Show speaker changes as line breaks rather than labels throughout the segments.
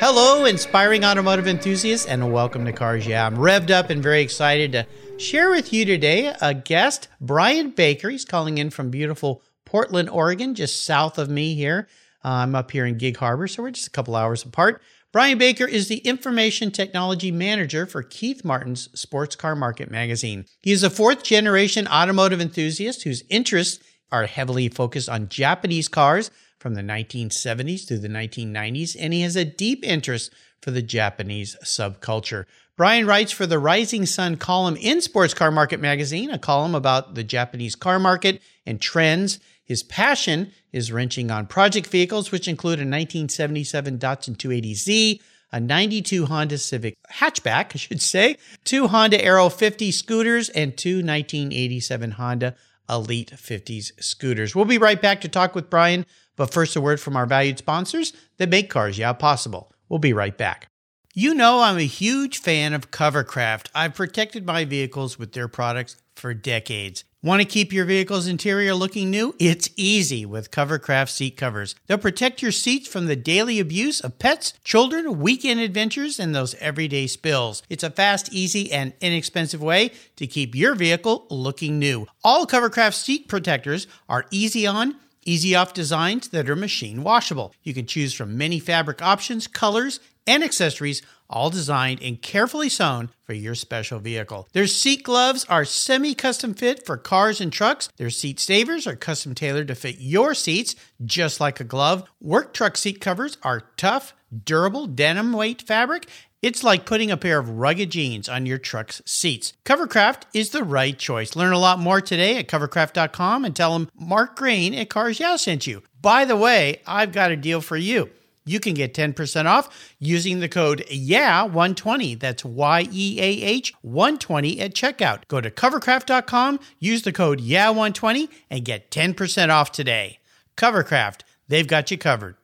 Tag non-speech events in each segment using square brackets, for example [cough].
Hello, inspiring automotive enthusiasts, and welcome to Cars Yeah. I'm revved up and very excited to share with you today a guest, Brian Baker. He's calling in from beautiful Portland, Oregon, just south of me here. Uh, I'm up here in Gig Harbor, so we're just a couple hours apart. Brian Baker is the Information Technology Manager for Keith Martin's Sports Car Market magazine. He is a fourth generation automotive enthusiast whose interests are heavily focused on Japanese cars from the 1970s through the 1990s, and he has a deep interest for the Japanese subculture. Brian writes for the Rising Sun column in Sports Car Market magazine, a column about the Japanese car market and trends. His passion is wrenching on project vehicles, which include a 1977 Datsun 280Z, a 92 Honda Civic hatchback, I should say, two Honda Aero 50 scooters, and two 1987 Honda Elite 50s scooters. We'll be right back to talk with Brian, but first a word from our valued sponsors that make Cars Yeah possible. We'll be right back. You know, I'm a huge fan of Covercraft. I've protected my vehicles with their products for decades. Want to keep your vehicle's interior looking new? It's easy with Covercraft seat covers. They'll protect your seats from the daily abuse of pets, children, weekend adventures, and those everyday spills. It's a fast, easy, and inexpensive way to keep your vehicle looking new. All Covercraft seat protectors are easy on, easy off designs that are machine washable. You can choose from many fabric options, colors, and accessories, all designed and carefully sewn for your special vehicle. Their seat gloves are semi custom fit for cars and trucks. Their seat savers are custom tailored to fit your seats, just like a glove. Work truck seat covers are tough, durable denim weight fabric. It's like putting a pair of rugged jeans on your truck's seats. Covercraft is the right choice. Learn a lot more today at covercraft.com and tell them Mark Green at Cars Yeah sent you. By the way, I've got a deal for you you can get 10% off using the code YEAH120. That's Y E A H 120 at checkout. Go to covercraft.com, use the code YEAH120, and get 10% off today. Covercraft, they've got you covered.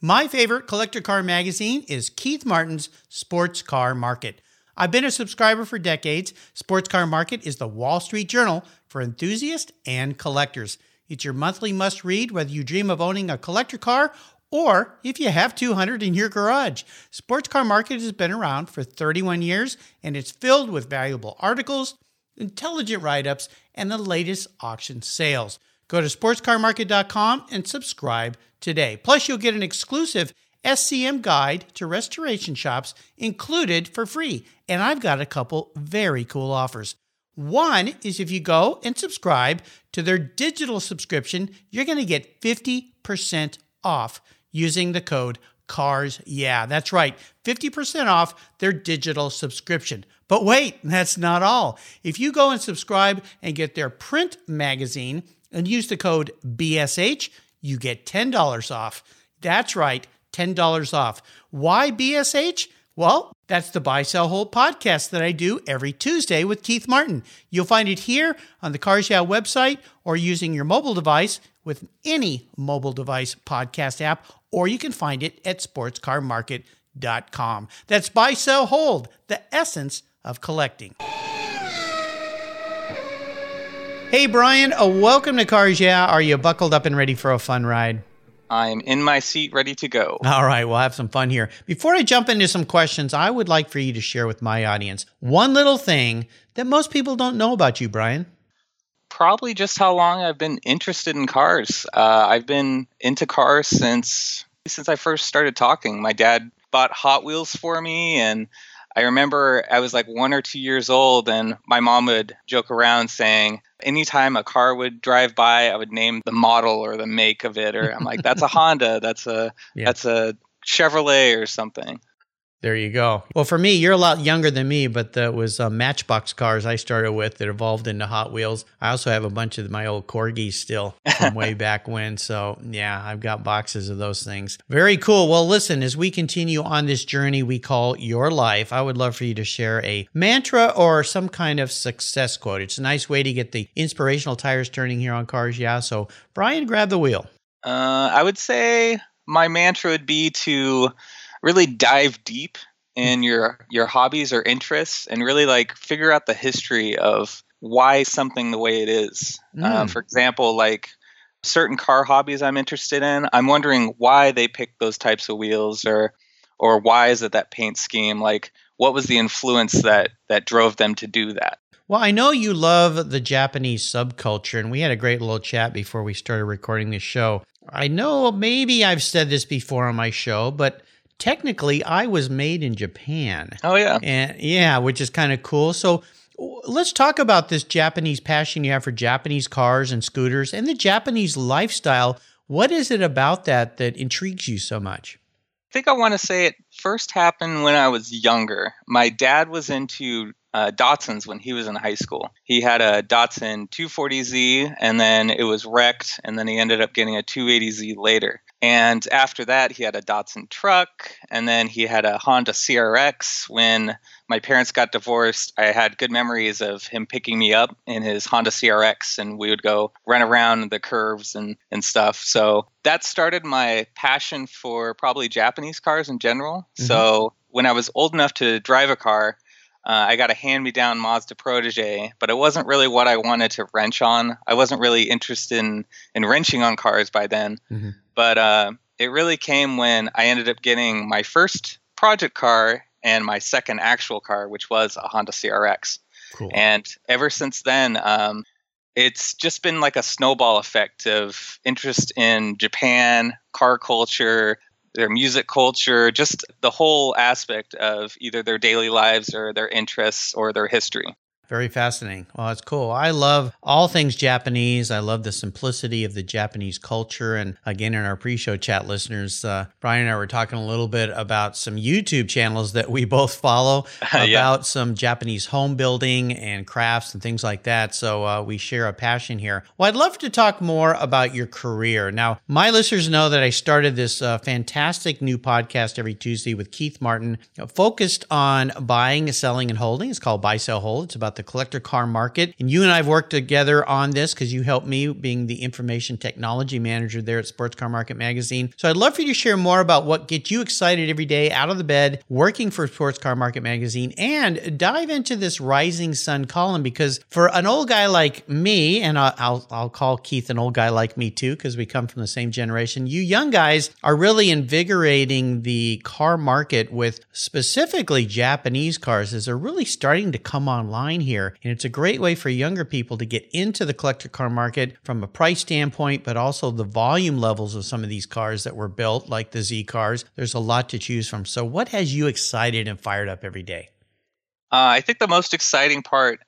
My favorite collector car magazine is Keith Martin's Sports Car Market. I've been a subscriber for decades. Sports Car Market is the Wall Street Journal for enthusiasts and collectors. It's your monthly must read whether you dream of owning a collector car or if you have 200 in your garage. Sports Car Market has been around for 31 years and it's filled with valuable articles, intelligent write ups, and the latest auction sales. Go to sportscarmarket.com and subscribe today. Plus, you'll get an exclusive SCM guide to restoration shops included for free. And I've got a couple very cool offers. One is if you go and subscribe to their digital subscription, you're going to get 50% off using the code CARS. Yeah, that's right. 50% off their digital subscription. But wait, that's not all. If you go and subscribe and get their print magazine and use the code BSH, you get $10 off. That's right, $10 off. Why BSH? Well, that's the Buy Sell Hold podcast that I do every Tuesday with Keith Martin. You'll find it here on the Cars Yeah website or using your mobile device with any mobile device podcast app, or you can find it at sportscarmarket.com. That's Buy Sell Hold, the essence of collecting. Hey, Brian, uh, welcome to Cars Yeah. Are you buckled up and ready for a fun ride?
I'm in my seat, ready to go.
All right, we'll have some fun here. Before I jump into some questions, I would like for you to share with my audience one little thing that most people don't know about you, Brian.
Probably just how long I've been interested in cars. Uh, I've been into cars since since I first started talking. My dad bought Hot Wheels for me, and I remember I was like one or two years old, and my mom would joke around saying, anytime a car would drive by, I would name the model or the make of it, or I'm like, that's a [laughs] Honda, that's a yeah. that's a Chevrolet or something.
There you go. Well, for me, you're a lot younger than me, but that was uh, Matchbox cars I started with that evolved into Hot Wheels. I also have a bunch of my old Corgis still from way [laughs] back when. So, yeah, I've got boxes of those things. Very cool. Well, listen, as we continue on this journey we call your life, I would love for you to share a mantra or some kind of success quote. It's a nice way to get the inspirational tires turning here on Cars Yeah. So, Brian, grab the wheel.
Uh, I would say my mantra would be to really dive deep in your your hobbies or interests and really like figure out the history of why something the way it is.
Mm.
Uh, for example, like certain car hobbies I'm interested in, I'm wondering why they picked those types of wheels or or why is it that paint scheme? Like what was the influence that that drove them to do that?
Well, I know you love the Japanese subculture, and we had a great little chat before we started recording this show. I know maybe I've said this before on my show, but technically I was made in Japan.
Oh yeah.
And yeah, which is kind of cool. So let's talk about this Japanese passion you have for Japanese cars and scooters and the Japanese lifestyle. What is it about that that intrigues you so much?
I think I want to say it first happened when I was younger. My dad was into uh, Datsuns when he was in high school. He had a Datsun 240Z and then it was wrecked, and then he ended up getting a 280Z later. And after that, he had a Datsun truck, and then he had a Honda CRX. When my parents got divorced, I had good memories of him picking me up in his Honda CRX, and we would go run around the curves and, and stuff. So that started my passion for probably Japanese cars in general. Mm-hmm. So when I was old enough to drive a car, uh, I got a hand me down Mazda Protege, but it wasn't really what I wanted to wrench on. I wasn't really interested in, in wrenching on cars by then. Mm-hmm. But uh, it really came when I ended up getting my first project car and my second actual car, which was a Honda CRX. Cool. And ever since then, um, it's just been like a snowball effect of interest in Japan, car culture, their music culture, just the whole aspect of either their daily lives or their interests or their history.
Very fascinating. Well, that's cool. I love all things Japanese. I love the simplicity of the Japanese culture. And again, in our pre show chat listeners, uh, Brian and I were talking a little bit about some YouTube channels that we both follow [laughs] about yeah. some Japanese home building and crafts and things like that. So uh, we share a passion here. Well, I'd love to talk more about your career. Now, my listeners know that I started this uh, fantastic new podcast every Tuesday with Keith Martin, focused on buying, selling, and holding. It's called Buy, Sell, Hold. It's about the the collector car market. And you and I have worked together on this because you helped me being the information technology manager there at Sports Car Market Magazine. So I'd love for you to share more about what gets you excited every day out of the bed, working for Sports Car Market Magazine, and dive into this Rising Sun column because for an old guy like me, and I'll, I'll call Keith an old guy like me too because we come from the same generation, you young guys are really invigorating the car market with specifically Japanese cars as they're really starting to come online here. And it's a great way for younger people to get into the collector car market from a price standpoint, but also the volume levels of some of these cars that were built, like the Z cars. There's a lot to choose from. So, what has you excited and fired up every day?
Uh, I think the most exciting part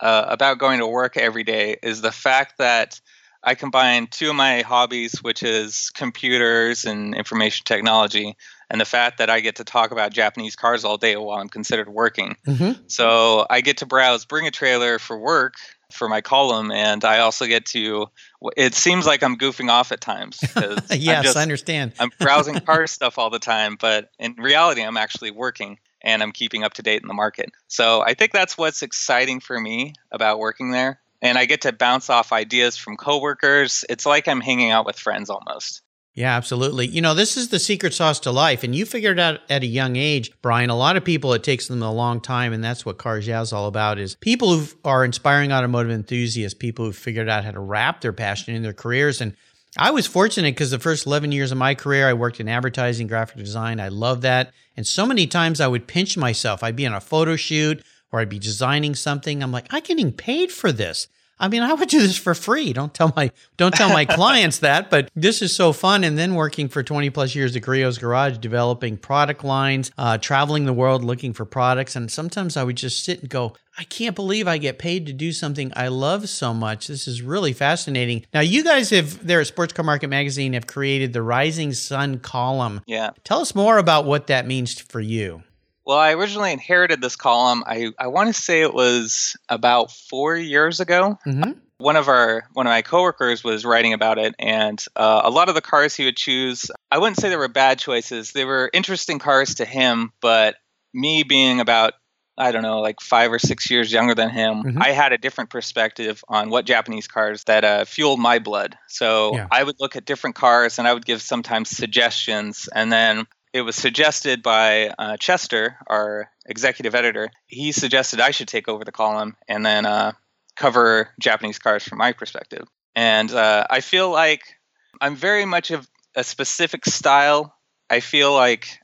uh, about going to work every day is the fact that I combine two of my hobbies, which is computers and information technology, and the fact that I get to talk about Japanese cars all day while I'm considered working. Mm-hmm. So I get to browse Bring a Trailer for work for my column, and I also get to. It seems like I'm goofing off at times. [laughs]
yes, just, I understand.
I'm browsing car stuff all the time, but in reality, I'm actually working and I'm keeping up to date in the market. So I think that's what's exciting for me about working there. And I get to bounce off ideas from coworkers. It's like I'm hanging out with friends almost.
Yeah, absolutely. You know, this is the secret sauce to life. And you figured out at a young age, Brian, a lot of people, it takes them a long time. And that's what Cars Yeah is all about is people who are inspiring automotive enthusiasts, people who've figured out how to wrap their passion in their careers. And I was fortunate because the first 11 years of my career, I worked in advertising, graphic design. I love that. And so many times I would pinch myself. I'd be on a photo shoot or I'd be designing something. I'm like, I'm getting paid for this. I mean, I would do this for free. Don't tell my don't tell my [laughs] clients that, but this is so fun. And then working for 20 plus years at Griot's Garage, developing product lines, uh, traveling the world looking for products. And sometimes I would just sit and go, I can't believe I get paid to do something I love so much. This is really fascinating. Now, you guys have there at Sports Car Market Magazine have created the Rising Sun column.
Yeah.
Tell us more about what that means for you.
Well, I originally inherited this column. I, I want to say it was about four years ago.
Mm-hmm.
One of our one of my coworkers was writing about it, and uh, a lot of the cars he would choose, I wouldn't say they were bad choices. They were interesting cars to him, but me being about I don't know, like five or six years younger than him,
Mhm.
I had a different perspective on what Japanese cars that uh, fueled my blood. So
Yeah.
I would look at different cars and I would give sometimes suggestions. And then it was suggested by uh, Chester, our executive editor. He suggested I should take over the column and then uh, cover Japanese cars from my perspective. And uh, I feel like I'm very much of a specific style. I feel like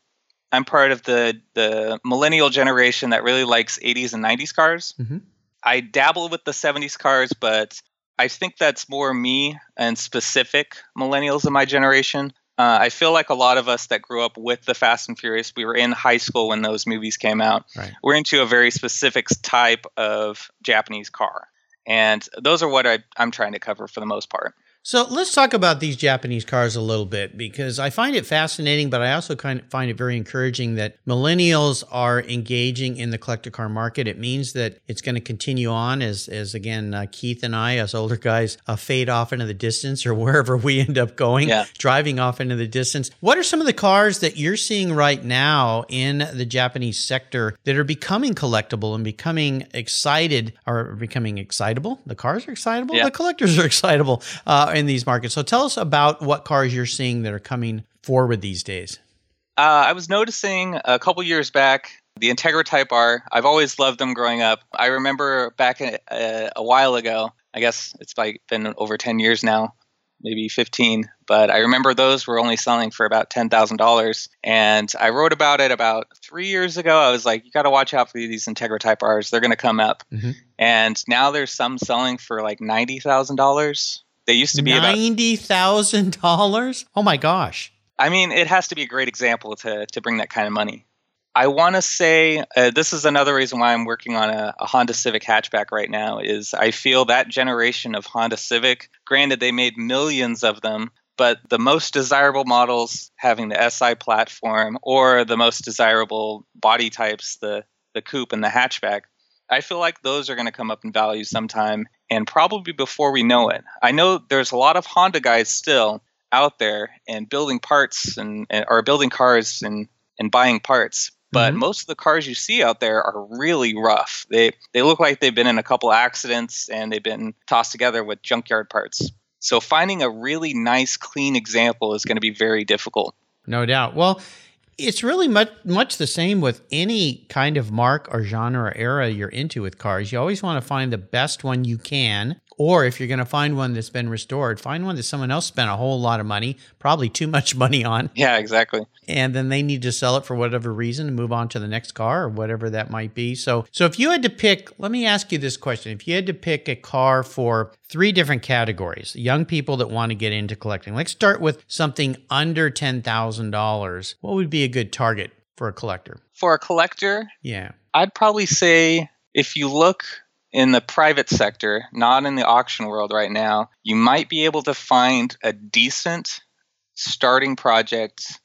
I'm part of the the millennial generation that really likes 80s and 90s cars.
Mhm.
I dabble with the 70s cars, but I think that's more me and specific millennials in my generation. Uh, I feel like a lot of us that grew up with the Fast and Furious, we were in high school when those movies came out.
Right.
We're into a very specific type of Japanese car. And those are what I, I'm trying to cover for the most part.
So let's talk about these Japanese cars a little bit because I find it fascinating, but I also kind of find it very encouraging that millennials are engaging in the collector car market. It means that it's going to continue on as, as again, uh, Keith and I, as older guys, uh, fade off into the distance or [laughs] wherever we end up going,
Yeah.
driving off into the distance. What are some of the cars that you're seeing right now in the Japanese sector that are becoming collectible and becoming excited or becoming excitable? The cars are excitable.
Yeah.
The collectors are [laughs] excitable uh, in these markets. So tell us about what cars you're seeing that are coming forward these days.
Uh, I was noticing a couple years back the Integra Type R. I've always loved them growing up. I remember back a, a, a while ago. I guess it's like been over ten years now, maybe fifteen. But I remember those were only selling for about ten thousand dollars. And I wrote about it about three years ago. I was like, you got to watch out for these Integra Type R's. They're going to come up.
Mhm.
And now there's some selling for like ninety thousand dollars. They used to be about
Ninety thousand dollars. Oh my gosh!
I mean, it has to be a great example to to bring that kind of money. I want to say uh, this is another reason why I'm working on a, a Honda Civic hatchback right now. Is I feel that generation of Honda Civic. Granted, they made millions of them, but the most desirable models having the SI platform or the most desirable body types, the the coupe and the hatchback. I feel like those are going to come up in value sometime, and probably before we know it. I know there's a lot of Honda guys still out there and building parts and, and or building cars and and buying parts. But
Mhm.
most of the cars you see out there are really rough. They they look like they've been in a couple accidents and they've been tossed together with junkyard parts. So finding a really nice clean example is going to be very difficult.
No doubt. Well, it's really much much the same with any kind of mark or genre or era you're into with cars. You always want to find the best one you can, or if you're going to find one that's been restored, find one that someone else spent a whole lot of money, probably too much [laughs] money on,
Yeah, exactly.
and then they need to sell it for whatever reason and move on to the next car or whatever that might be. So, so if you had to pick, let me ask you this question: If you had to pick a car for three different categories, young people that want to get into collecting, let's start with something under ten thousand dollars. What would be a good target for a collector?
For a collector,
Yeah,
I'd probably say if you look in the private sector, not in the auction world right now, you might be able to find a decent starting project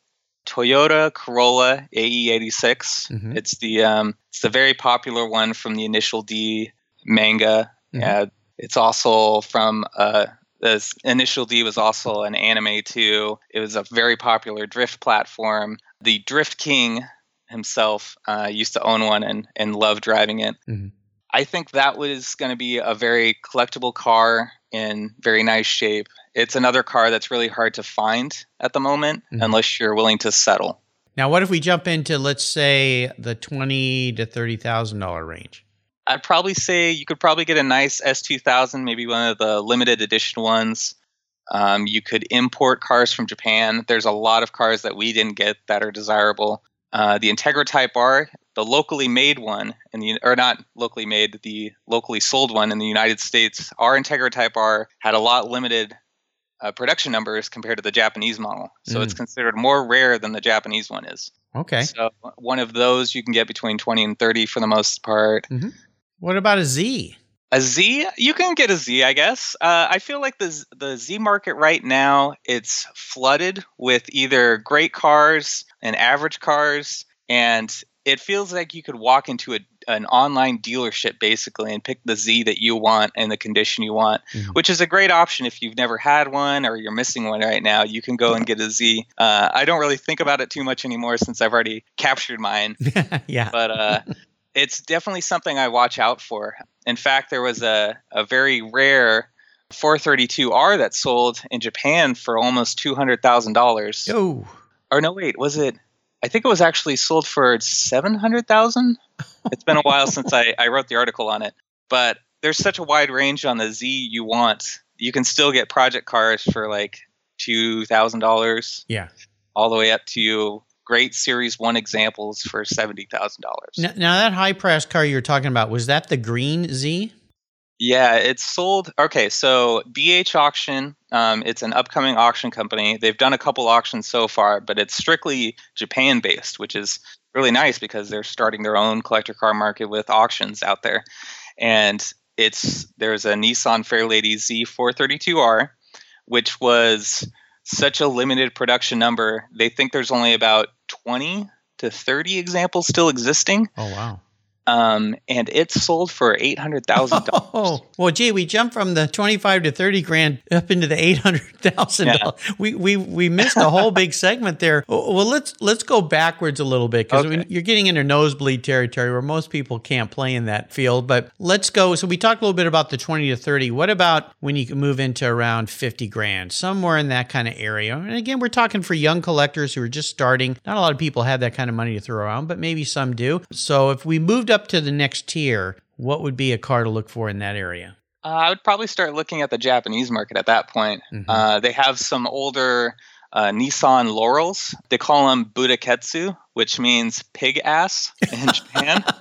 Toyota Corolla AE86.
Mhm.
It's the um, it's the very popular one from the Initial D manga.
Mhm.
Uh, it's also from uh, this Initial D was also an anime too. It was a very popular drift platform. The Drift King himself uh, used to own one and and loved driving it.
Mhm.
I think that was going to be a very collectible car in very nice shape. It's another car that's really hard to find at the moment
Mhm.
unless you're willing to settle.
Now, what if we jump into, let's say, the twenty to thirty thousand dollar range?
I'd probably say you could probably get a nice S2000, maybe one of the limited edition ones. Um, you could import cars from Japan. There's a lot of cars that we didn't get that are desirable. Uh, the Integra Type R, the locally made one, in the or not locally made, the locally sold one in the United States, our Integra Type R had a lot limited uh, production numbers compared to the Japanese model, so
Mm.
it's considered more rare than the Japanese one is.
Okay.
So one of those you can get between 20 and 30 for the most part.
What about a Z?
A Z, you can get a Z, I guess. Uh, I feel like the the Z market right now it's flooded with either great cars and average cars, and it feels like you could walk into a, an online dealership basically and pick the Z that you want and the condition you want,
Mhm.
which is a great option if you've never had one or you're missing one right now. You can go and get a Z. Uh, I don't really think about it too much anymore since I've already captured mine, [laughs]
yeah.
but uh, [laughs] it's definitely something I watch out for. In fact, there was a, a very rare 432R that sold in Japan for almost $200,000
Oh,
or no wait was it i think it was actually sold for 700000 it's been a while [laughs] since I, I wrote the article on it but there's such a wide range on the z you want you can still get project cars for like $2000
yeah.
all the way up to great series one examples for $70000
Now, now that high price car you're talking about was that the green Z?
Yeah, it's sold. Okay, so BH Auction, um, it's an upcoming auction company. They've done a couple auctions so far, but it's strictly Japan based, which is really nice because they're starting their own collector car market with auctions out there. And it's there's a Nissan Fairlady Z432R, which was such a limited production number. They think there's only about 20 to 30 examples still existing,
Oh wow.
Um, and it's sold for eight hundred thousand dollars. [laughs]
Oh well, gee, we jumped from the twenty-five to thirty grand up into the eight hundred thousand dollars. We we we missed a whole big segment there. [laughs] Well, let's let's go backwards a little bit because
Okay.
you're getting into nosebleed territory where most people can't play in that field. But let's go. So we talked a little bit about the twenty to thirty. What about when you can move into around fifty grand, somewhere in that kind of area? And again, we're talking for young collectors who are just starting. Not a lot of people have that kind of money to throw around, but maybe some do. So if we moved up to the next tier, what would be a car to look for in that area?
Uh, I would probably start looking at the Japanese market at that point.
Mhm.
Uh, they have some older uh, Nissan Laurels. They call them Butaketsu, which means pig ass in [laughs] Japan. [laughs]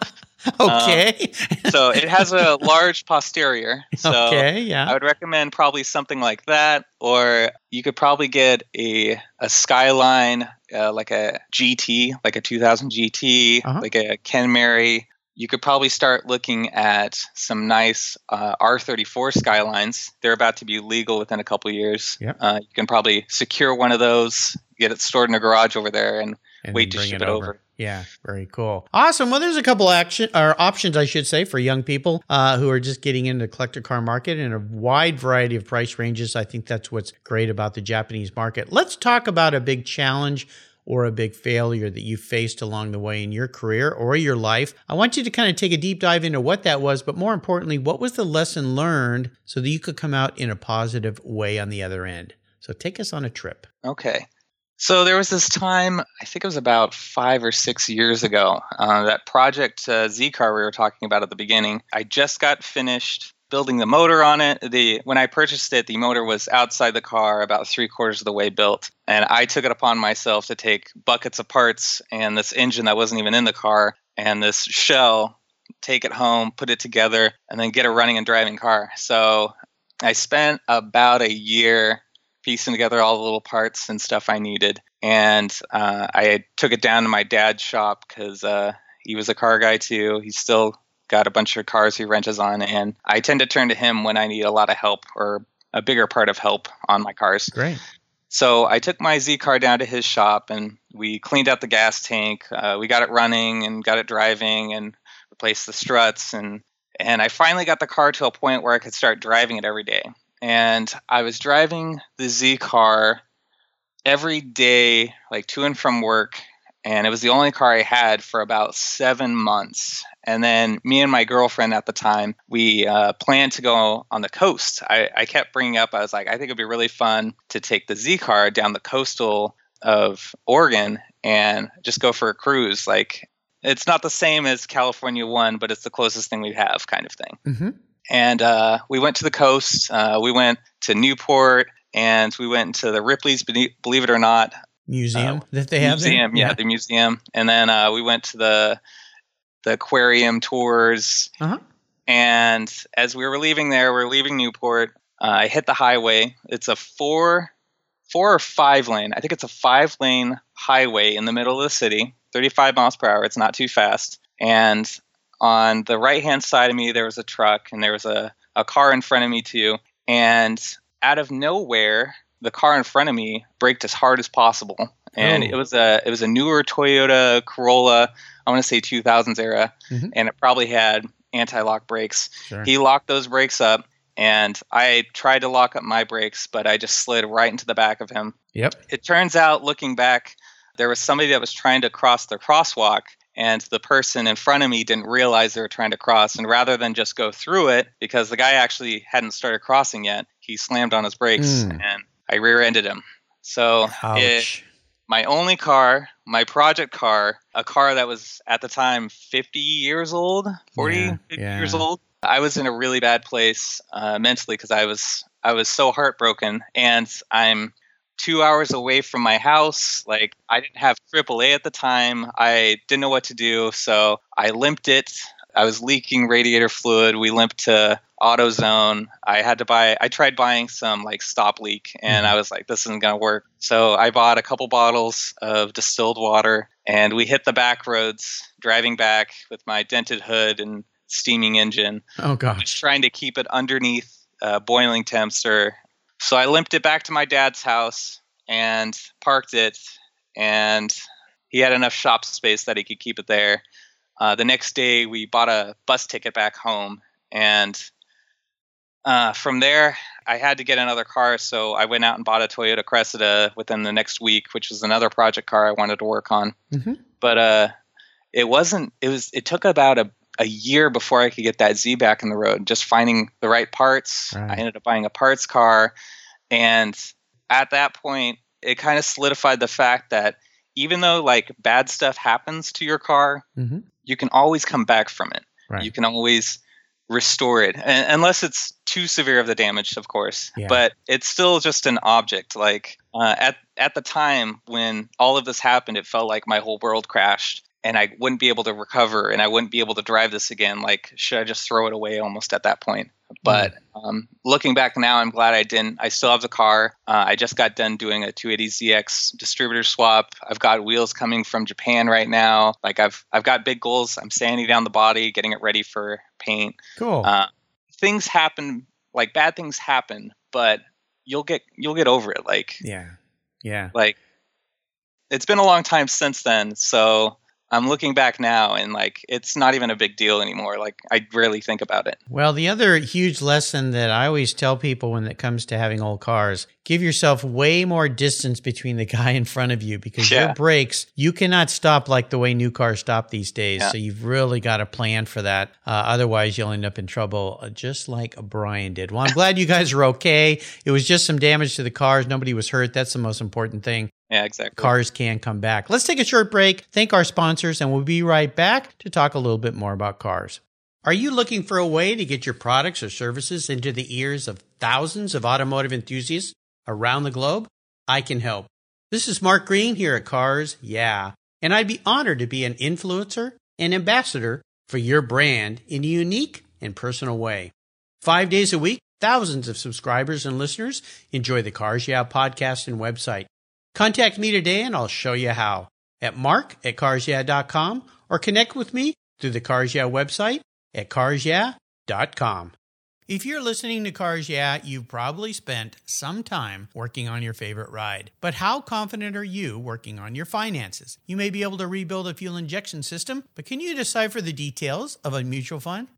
Okay.
so it has a [laughs] large posterior. So
okay.
I would recommend probably something like that, or you could probably get a a Skyline, uh, like a GT, like a 2000 GT,
Uh-huh.
like a Kenmeri. You could probably start looking at some nice uh, R34 Skylines. They're about to be legal within a couple years.
Yep.
Uh, you can probably secure one of those, get it stored in a garage over there, and
And
wait to ship it over.
Yeah, very cool. Awesome. Well, there's a couple action or options, I should say, for young people uh, who are just getting into the collector car market in a wide variety of price ranges. I think that's what's great about the Japanese market. Let's talk about a big challenge or a big failure that you faced along the way in your career or your life. I want you to kind of take a deep dive into what that was, but more importantly, what was the lesson learned so that you could come out in a positive way on the other end? So take us on a trip.
Okay. So there was this time, I think it was about five or six years ago, uh, that project uh, Z car we were talking about at the beginning. I just got finished building the motor on it. The when I purchased it, the motor was outside the car, about three quarters of the way built, and I took it upon myself to take buckets of parts and this engine that wasn't even in the car and this shell, take it home, put it together, and then get a running and driving car. So I spent about a year piecing together all the little parts and stuff I needed. And uh, I took it down to my dad's shop because uh, he was a car guy too. He's still got a bunch of cars he rents on, and I tend to turn to him when I need a lot of help or a bigger part of help on my cars.
Great.
So I took my Z car down to his shop, and we cleaned out the gas tank. Uh, we got it running and got it driving, and replaced the struts, and and I finally got the car to a point where I could start driving it every day. And I was driving the Z car every day, like to and from work, and it was the only car I had for about seven months. And then me and my girlfriend at the time, we uh, planned to go on the coast. I, I kept bringing up, I was like, I think it'd be really fun to take the Z car down the coastal of Oregon and just go for a cruise. Like, it's not the same as California One, but it's the closest thing we have, kind of thing.
Mm-hmm.
And uh, we went to the coast. Uh, we went to Newport, and we went to the Ripley's. Believe believe it or not,
Museum that they have there?
museum. Yeah, the museum. And then uh, we went to the the aquarium tours.
Uh-huh.
And as we were leaving there, we are leaving Newport. Uh, I hit the highway. It's a four, four or five lane. I think it's a five lane highway in the middle of the city. 35 miles per hour. It's not too fast. And on the right hand side of me, there was a truck, and there was a, a car in front of me too. And out of nowhere, the car in front of me braked as hard as possible and
Oh.
it was a it was a newer Toyota Corolla. I want to say 2000s era,
Mhm.
and it probably had anti-lock brakes.
Sure.
He locked those brakes up, and I tried to lock up my brakes, but I just slid right into the back of him.
Yep.
It turns out, looking back, there was somebody that was trying to cross the crosswalk, and the person in front of me didn't realize they were trying to cross. And rather than just go through it, because the guy actually hadn't started crossing yet, he slammed on his brakes,
Mm.
and I rear-ended him. So it, my only car, my project car, a car that was at the time 50 years old, 40,
Yeah,
50
yeah.
years old. I was in a really bad place uh, mentally because I was I was so heartbroken, and I'm two hours away from my house. Like I didn't have AAA at the time. I didn't know what to do, so I limped it. I was leaking radiator fluid. We limped to AutoZone. I had to buy. I tried buying some like stop leak, and I was like, "This isn't gonna work." So I bought a couple bottles of distilled water, and we hit the back roads, driving back with my dented hood and steaming engine
oh
god.
just
trying to keep it underneath uh, boiling temps or so i limped it back to my dad's house and parked it and he had enough shop space that he could keep it there uh, the next day we bought a bus ticket back home and uh, from there i had to get another car so i went out and bought a toyota cressida within the next week which was another project car i wanted to work on
Mhm.
but uh, it wasn't it was it took about a a year before I could get that Z back in the road, just finding the right parts.
Right.
I ended up buying a parts car. And at that point, it kind of solidified the fact that even though like bad stuff happens to your car,
Mhm.
you can always come back from it.
Right.
You can always restore it, and, unless it's too severe of the damage, of course.
Yeah.
But it's still just an object. Like uh, at at the time when all of this happened, it felt like my whole world crashed, and I wouldn't be able to recover, and I wouldn't be able to drive this again. Like, should I just throw it away almost at that point? But um, looking back now, I'm glad I didn't. I still have the car. Uh, I just got done doing a 280ZX distributor swap. I've got wheels coming from Japan right now. Like I've I've got big goals. I'm sanding down the body, getting it ready for paint.
Cool.
Uh, things happen, like bad things happen, but you'll get you'll get over it. Like
yeah. Yeah.
like it's been a long time since then, so I'm looking back now and like it's not even a big deal anymore. Like I rarely think about it.
Well, the other huge lesson that I always tell people when it comes to having old cars, give yourself way more distance between the [laughs] guy in front of you because your brakes, you cannot stop like the way new cars stop these days.
Yeah.
So you've really got to plan for that. Uh, otherwise, you'll end up in trouble, uh, just like Brian did. Well, I'm glad you guys are okay. It was just some damage to the cars. Nobody was hurt. That's the most important thing.
Yeah, exactly.
Cars can come back. Let's take a short break, thank our sponsors, and we'll be right back to talk a little bit more about cars. Are you looking for a way to get your products or services into the ears of thousands of automotive enthusiasts around the globe? I can help. This is Mark Green here at Cars Yeah, and I'd be honored to be an influencer and ambassador for your brand in a unique and personal way. Five days a week, thousands of subscribers and listeners enjoy the Cars Yeah podcast and website. Contact me today and I'll show you how at mark at carsyeah.com or connect with me through the Cars Yeah website at carsyeah.com. If you're listening to Cars Yeah, you've probably spent some time working on your favorite ride. But how confident are you working on your finances? You may be able to rebuild a fuel injection system, but can you decipher the details of a mutual fund?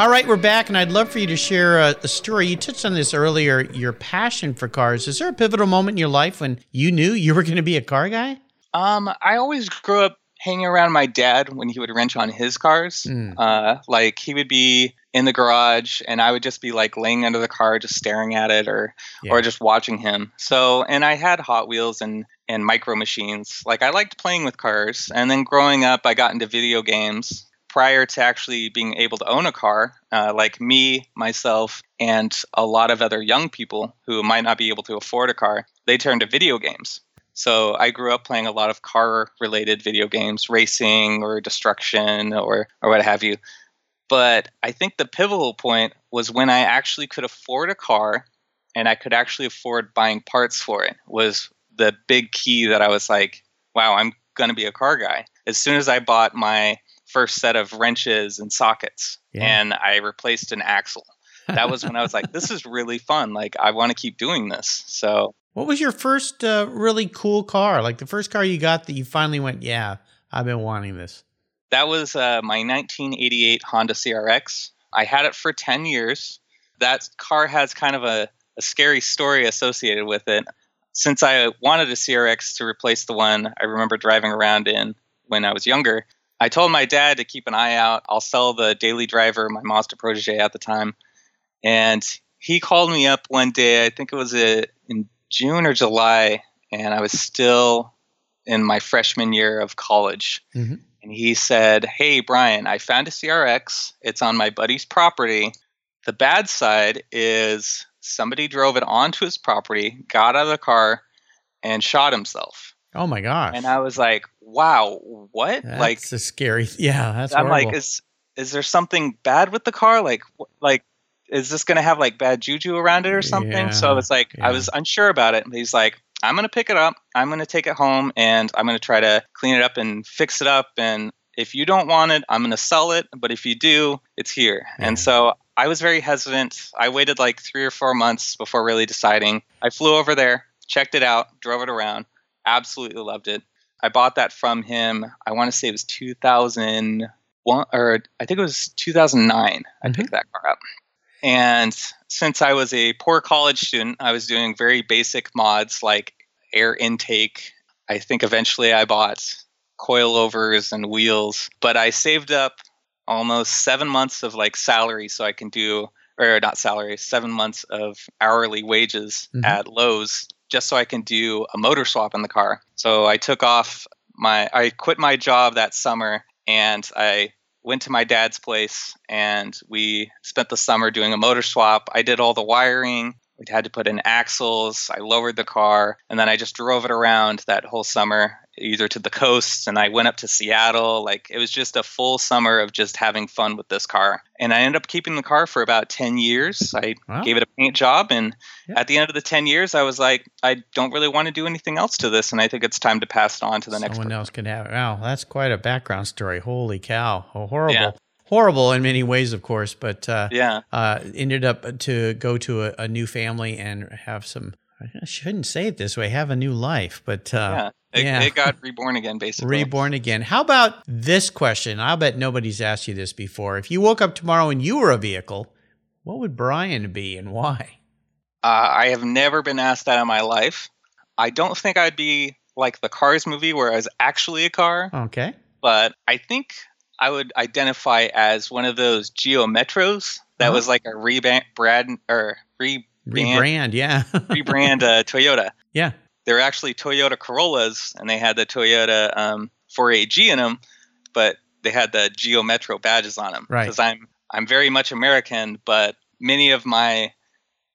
All right, we're back, and I'd love for you to share a, a story. You touched on this earlier, your passion for cars. Is there a pivotal moment in your life when you knew you were going to be a car guy?
Um, I always grew up hanging around my dad when he would wrench on his cars.
Mm.
Uh, like he would be in the garage, and I would just be like laying under the car, just staring at it, or
Yeah.
or just watching him. So, and I had Hot Wheels and and micro machines. Like I liked playing with cars, and then growing up, I got into video games. Prior to actually being able to own a car, uh, like me, myself, and a lot of other young people who might not be able to afford a car, they turned to video games. So I grew up playing a lot of car related video games, racing or destruction or or what have you. But I think the pivotal point was when I actually could afford a car and I could actually afford buying parts for it was the big key that I was like, wow, I'm going to be a car guy. As soon as I bought my first set of wrenches and sockets
Yeah.
and I replaced an axle, that was when I was like, this is really fun. Like, I want to keep doing this. So
What was your first uh, really cool car? Like the first car you got that you finally went, yeah, I've been wanting this.
That was uh, my 1988 Honda CRX. I had it for 10 years. That car has kind of a, a scary story associated with it. Since I wanted a CRX to replace the one I remember driving around in when I was younger, I told my dad to keep an eye out. I'll sell the daily driver, my Mazda Protege at the time. And he called me up one day, I think it was uh in June or July, and I was still in my freshman year of college
Mhm.
and he said, Hey, Brian, I found a CRX. It's on my buddy's property. The bad side is somebody drove it onto his property, got out of the car, and shot himself.
Oh my gosh.
And I was like, Wow, what?
that's
like,
a scary. Yeah, that's
I'm
horrible.
like, is is there something bad with the car? Like, like, is this gonna have like bad juju around it or something?
Yeah,
so it's like
yeah.
I was unsure about it. But he's like, I'm gonna pick it up. I'm gonna take it home, and I'm gonna try to clean it up and fix it up. And if you don't want it, I'm gonna sell it. But if you do, it's here.
Yeah.
And so I was very hesitant. I waited like three or four months before really deciding. I flew over there, checked it out, drove it around, absolutely loved it. I bought that from him. I want to say it was 2001 or I think it was 2009. I
Mhm.
picked that car up. And since I was a poor college student, I was doing very basic mods like air intake. I think eventually I bought coilovers and wheels, but I saved up almost seven months of like salary so I can do, or not salary, seven months of hourly wages
Mhm.
at Lowe's just so I can do a motor swap in the car. So I took off my, I quit my job that summer and I went to my dad's place and we spent the summer doing a motor swap. I did all the wiring. We had to put in axles. I lowered the car and then I just drove it around that whole summer, either to the coast and I went up to Seattle. Like it was just a full summer of just having fun with this car. And I ended up keeping the car for about 10 years. I
Wow.
gave it a paint job and
Yeah.
at the end of the 10 years I was like I don't really want to do anything else to this and I think it's time to pass it on to the next
Someone else can have it. Wow, that's quite a background story. Holy cow. Oh, horrible.
Yeah.
Horrible in many ways, of course, but uh,
Yeah.
uh, ended up to go to a, a new family and have some, I shouldn't say it this way, have a new life, but uh,
yeah. It,
yeah.
it got reborn again basically.
reborn again. How about this question? I'll bet nobody's asked you this before. If you woke up tomorrow and you were a vehicle, what would Brian be and why?
Uh, I have never been asked that in my life. I don't think I'd be like the Cars movie where I was actually a car,
Okay.
but I think I would identify as one of those Geo Metros that
Uh-huh.
was like a rebrand brand or re-
Rebrand, yeah. [laughs]
rebrand uh, Toyota.
yeah.
They're actually Toyota Corollas, and they had the Toyota um, 4A-G in them, but they had the Geo Metro badges on them.
Right.
Because I'm I'm very much American, but many of my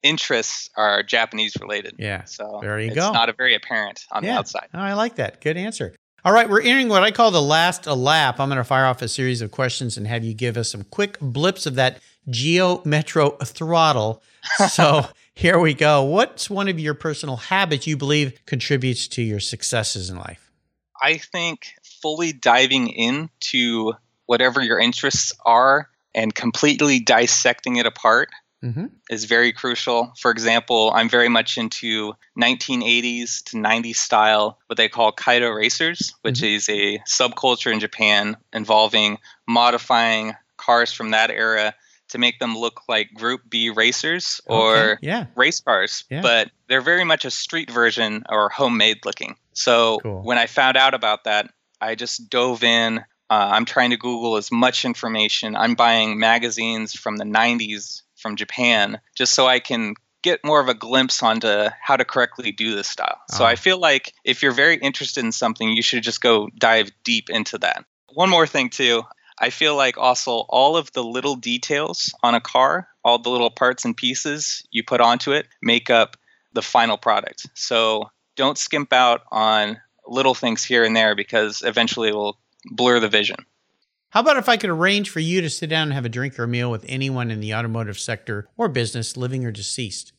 interests are Japanese related.
Yeah.
So
There you
it's
go.
not a very apparent on the outside.
Oh, I like that. Good answer. All right, we're entering what I call the last lap. I'm going to fire off a series of questions and have you give us some quick blips of that Geo Metro throttle. [laughs] So here we go. What's one of your personal habits you believe contributes to your successes in life?
I think fully diving into whatever your interests are and completely dissecting it apart
Mm-hmm.
is very crucial. For example, I'm very much into 1980s to 90s style, what they call Kaido racers, which is a subculture in Japan involving modifying cars from that era to make them look like Group B racers or
yeah.
race cars,
Yeah.
but they're very much a street version or homemade looking. So
Cool.
when I found out about that, I just dove in. Uh, I'm trying to Google as much information. I'm buying magazines from the 90s from Japan just so I can get more of a glimpse onto how to correctly do this style. So
Ah.
I feel like if you're very interested in something, you should just go dive deep into that. One more thing, too. I feel like also all of the little details on a car, all the little parts and pieces you put onto it, make up the final product. So don't skimp out on little things here and there because eventually it will blur the vision.
How about if I could arrange for you to sit down and have a drink or a meal with anyone in the automotive sector or business, living or deceased?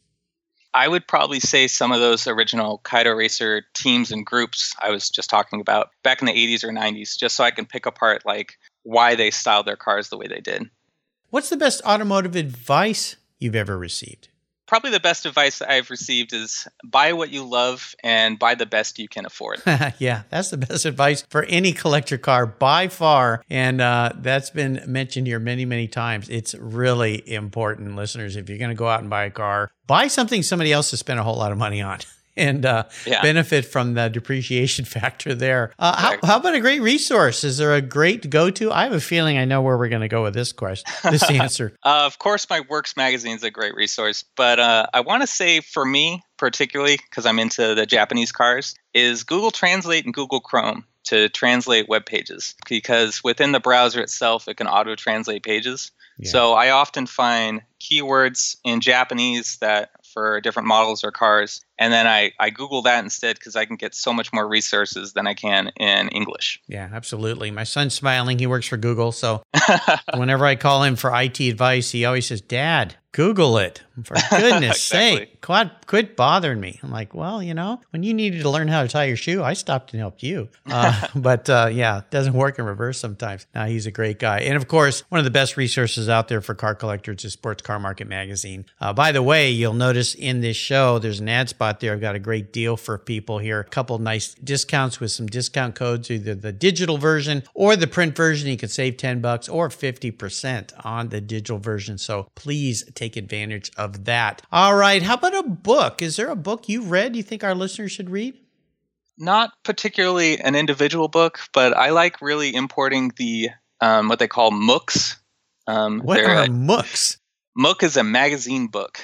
I would probably say some of those original Kaido Racer teams and groups I was just talking about back in the 80s or 90s, just so I can pick apart like why they styled their cars the way they did.
What's the best automotive advice you've ever received?
Probably the best advice I've received is buy what you love and buy the best you can afford. [laughs]
yeah, that's the best advice for any collector car by far. And uh, that's been mentioned here many, many times. It's really important, listeners. If you're going to go out and buy a car, buy something somebody else has spent a whole lot of money on. [laughs] And uh,
Yeah.
benefit from the depreciation [laughs] factor there. Uh, how, how about a great resource? Is there a great go to? I have a feeling I know where we're going to go with this question, this [laughs] answer.
Uh, of course, my Works magazine is a great resource, but uh, I want to say for me, particularly because I'm into the Japanese cars, is Google Translate and Google Chrome to translate web pages because within the browser itself, it can auto translate pages.
Yeah.
So I often find keywords in Japanese that for different models or cars, and then I, I Google that instead because I can get so much more resources than I can in English.
Yeah, absolutely. My son's smiling. He works for Google. So [laughs] whenever I call him for IT advice, he always says, Dad, Google it. For [laughs] goodness
Exactly.
sake, quit, quit bothering me. I'm like, well, you know, when you needed to learn how to tie your shoe, I stopped and helped you. [laughs] Uh, but uh, yeah, it doesn't work in reverse sometimes. Now he's a great guy. And of course, one of the best resources out there for car collectors is Sports Car Market Magazine. Uh, by the way, you'll notice in this show, there's an ad spot there. I've got a great deal for people here. A couple nice discounts with some discount codes, either the digital version or the print version. You can save 10 bucks or 50% on the digital version. So please take advantage of that. All right. How about a book? Is there a book you read you think our listeners should read?
not particularly an individual book, but I like really importing the um, what they call mooks. Um,
What are mooks?
Mook is a magazine book.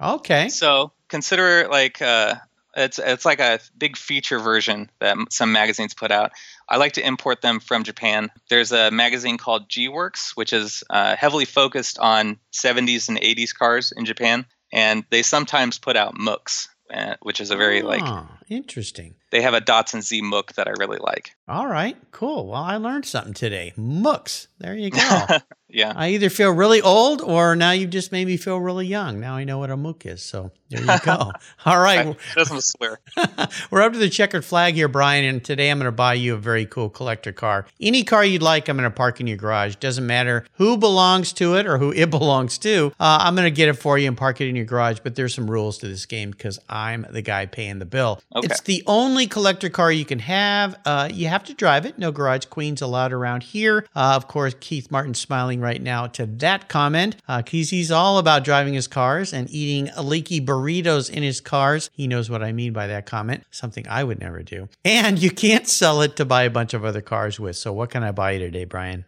Okay.
So consider it like uh, it's it's like a big feature version that some magazines put out. I like to import them from Japan. There's a magazine called G-Works, which is uh, heavily focused on 70s and 80s cars in Japan, and they sometimes put out mooks, uh, which is a very like
Oh, interesting.
they have a Datsun Z mook that I really like.
All right, cool. Well, I learned something today. Mooks. There you go. [laughs]
Yeah.
I either feel really old or now you've just made me feel really young. Now I know what a mook is. So there you go. [laughs] All right.
doesn't swear. [laughs]
We're up to the checkered flag here, Brian, and today I'm going to buy you a very cool collector car. Any car you'd like, I'm going to park in your garage. Doesn't matter who belongs to it or who it belongs to. Uh, I'm going to get it for you and park it in your garage, but there's some rules to this game because I'm the guy paying the bill.
Okay.
It's the only collector car you can have. Uh, you have to drive it. No garage queens allowed around here. Uh, of course, Keith Martin's smiling right now to that comment because he's all about driving his cars and eating leaky burritos in his cars. He knows what I mean by that comment, something I would never do. And you can't sell it to buy a bunch of other cars with. So, what can I buy you today, Brian?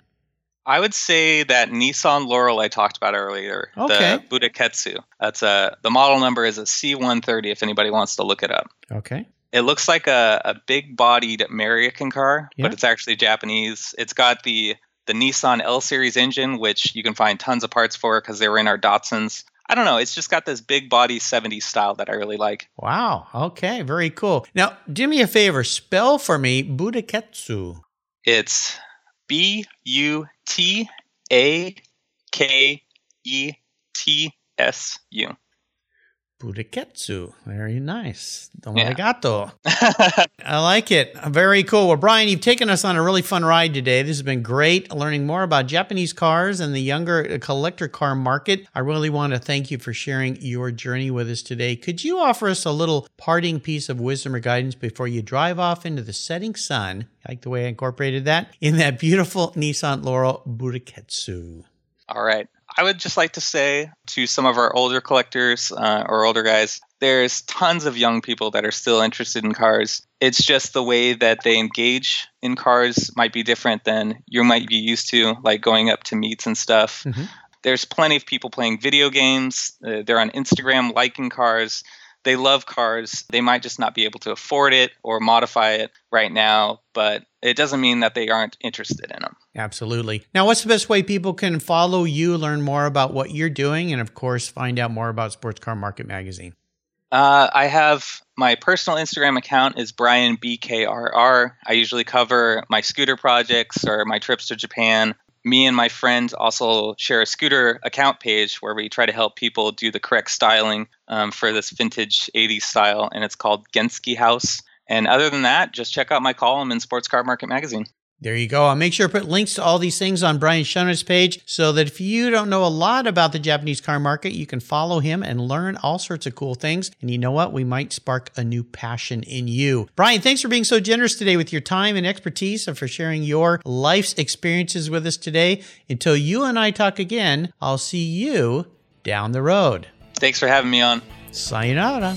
I would say that Nissan Laurel I talked about earlier,
Okay.
the Butaketsu. That's a the model number is a C130 if anybody wants to look it up.
Okay.
It looks like a, a big bodied American car,
Yeah.
but it's actually Japanese. It's got the the Nissan L series engine, which you can find tons of parts for because they were in our Datsuns. I don't know. It's just got this big body 70s style that I really like.
Wow. Okay. Very cool. Now, do me a favor. Spell for me Butaketsu.
It's B U T A K E T S U.
Butaketsu. Very nice.
Yeah. [laughs]
I like it. Very cool. Well, Brian, you've taken us on a really fun ride today. This has been great learning more about Japanese cars and the younger uh, collector car market. I really want to thank you for sharing your journey with us today. Could you offer us a little parting piece of wisdom or guidance before you drive off into the setting sun? I like the way I incorporated that in that beautiful Nissan Laurel Butaketsu.
All right. I would just like to say to some of our older collectors uh, or older guys, there's tons of young people that are still interested in cars. It's just the way that they engage in cars might be different than you might be used to, like going up to meets and stuff. Mm-hmm. There's plenty of people playing video games. Uh, they're on Instagram liking cars. They love cars. They might just not be able to afford it or modify it right now, but it doesn't mean that they aren't interested in them.
Absolutely. Now, what's the best way people can follow you, learn more about what you're doing, and of course, find out more about Sports Car Market Magazine?
Uh, I have my personal Instagram account is Brian BKRR. I usually cover my scooter projects or my trips to Japan. Me and my friend also share a scooter account page where we try to help people do the correct styling um, for this vintage 80s style, and it's called Genski House. And other than that, just check out my column in Sports Car Market Magazine.
There you go. I'll make sure to put links to all these things on Brian Shona's page so that if you don't know a lot about the Japanese car market, you can follow him and learn all sorts of cool things. And you know what? We might spark a new passion in you. Brian, thanks for being so generous today with your time and expertise and for sharing your life's experiences with us today. Until you and I talk again, I'll see you down the road.
Thanks for having me on.
Sayonara.